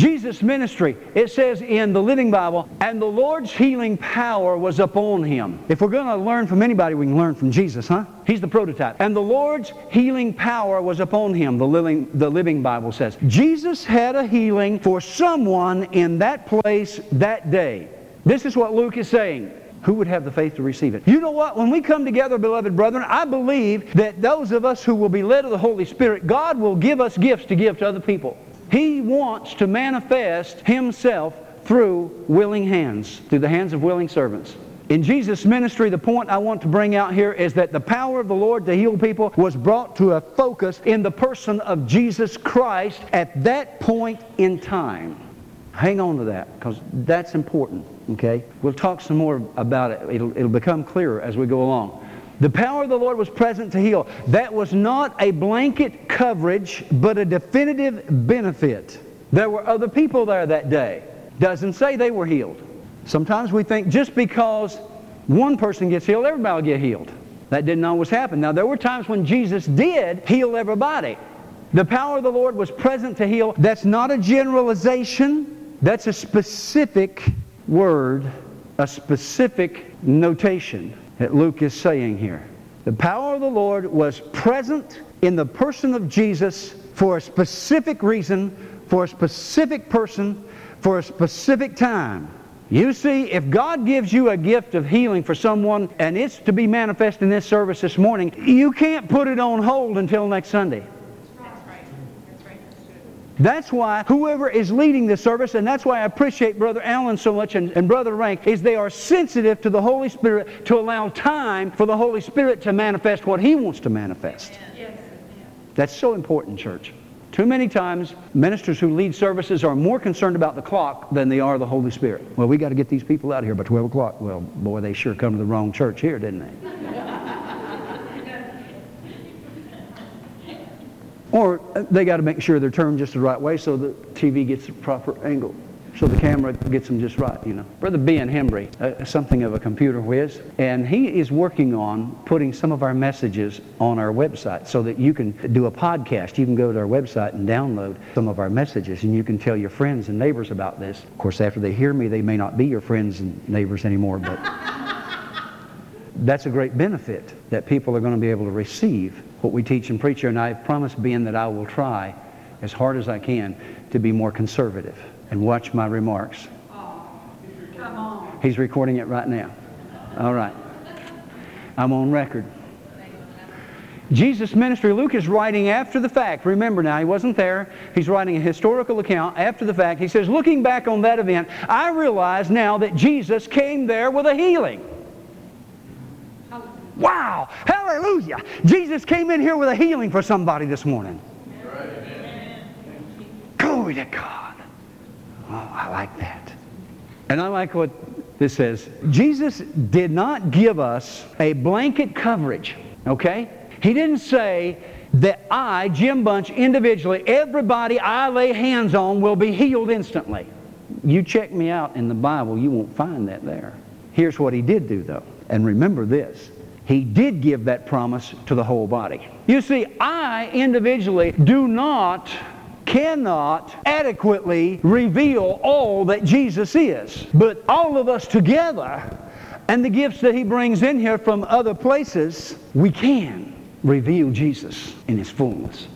Jesus' ministry, it says in the Living Bible, and the Lord's healing power was upon him. If we're going to learn from anybody, we can learn from Jesus, huh? He's the prototype. And the Lord's healing power was upon him, the living, the living Bible says. Jesus had a healing for someone in that place that day. This is what Luke is saying. Who would have the faith to receive it? You know what? When we come together, beloved brethren, I believe that those of us who will be led of the Holy Spirit, God will give us gifts to give to other people. He wants to manifest Himself through willing hands, through the hands of willing servants. In Jesus' ministry, the point I want to bring out here is that the power of the Lord to heal people was brought to a focus in the person of Jesus Christ at that point in time. Hang on to that because that's important, okay? We'll talk some more about it. It'll, it'll become clearer as we go along. The power of the Lord was present to heal. That was not a blanket coverage, but a definitive benefit. There were other people there that day. Doesn't say they were healed. Sometimes we think just because one person gets healed, everybody will get healed. That didn't always happen. Now, there were times when Jesus did heal everybody. The power of the Lord was present to heal. That's not a generalization. That's a specific word, a specific notation that Luke is saying here. The power of the Lord was present in the person of Jesus for a specific reason, for a specific person, for a specific time. You see, if God gives you a gift of healing for someone and it's to be manifest in this service this morning, you can't put it on hold until next Sunday. That's why whoever is leading the service, and that's why I appreciate Brother Allen so much and, and Brother Rank, is they are sensitive to the Holy Spirit to allow time for the Holy Spirit to manifest what He wants to manifest. Yes. That's so important, church. Too many times, ministers who lead services are more concerned about the clock than they are the Holy Spirit. Well, we got to get these people out of here by 12 o'clock. Well, boy, they sure come to the wrong church here, didn't they? Or uh, they got to make sure they're turned just the right way so the TV gets the proper angle. So the camera gets them just right, you know. Brother Ben Hembry, uh, something of a computer whiz, and he is working on putting some of our messages on our website so that you can do a podcast. You can go to our website and download some of our messages, and you can tell your friends and neighbors about this. Of course, after they hear me, they may not be your friends and neighbors anymore, but that's a great benefit that people are going to be able to receive what we teach and preach here. And I promise Ben that I will try as hard as I can to be more conservative and watch my remarks. He's recording it right now. All right. I'm on record. Jesus' ministry, Luke is writing after the fact. Remember now, he wasn't there. He's writing a historical account after the fact. He says, looking back on that event, I realize now that Jesus came there with a healing. Wow! Hallelujah! Jesus came in here with a healing for somebody this morning. Glory to God. Oh, I like that. And I like what this says. Jesus did not give us a blanket coverage, okay? He didn't say that I, Jim Bunch, individually, everybody I lay hands on will be healed instantly. You check me out in the Bible, you won't find that there. Here's what he did do, though. And remember this he did give that promise to the whole body. You see, I individually do not, cannot adequately reveal all that Jesus is. But all of us together and the gifts that he brings in here from other places, we can reveal Jesus in his fullness.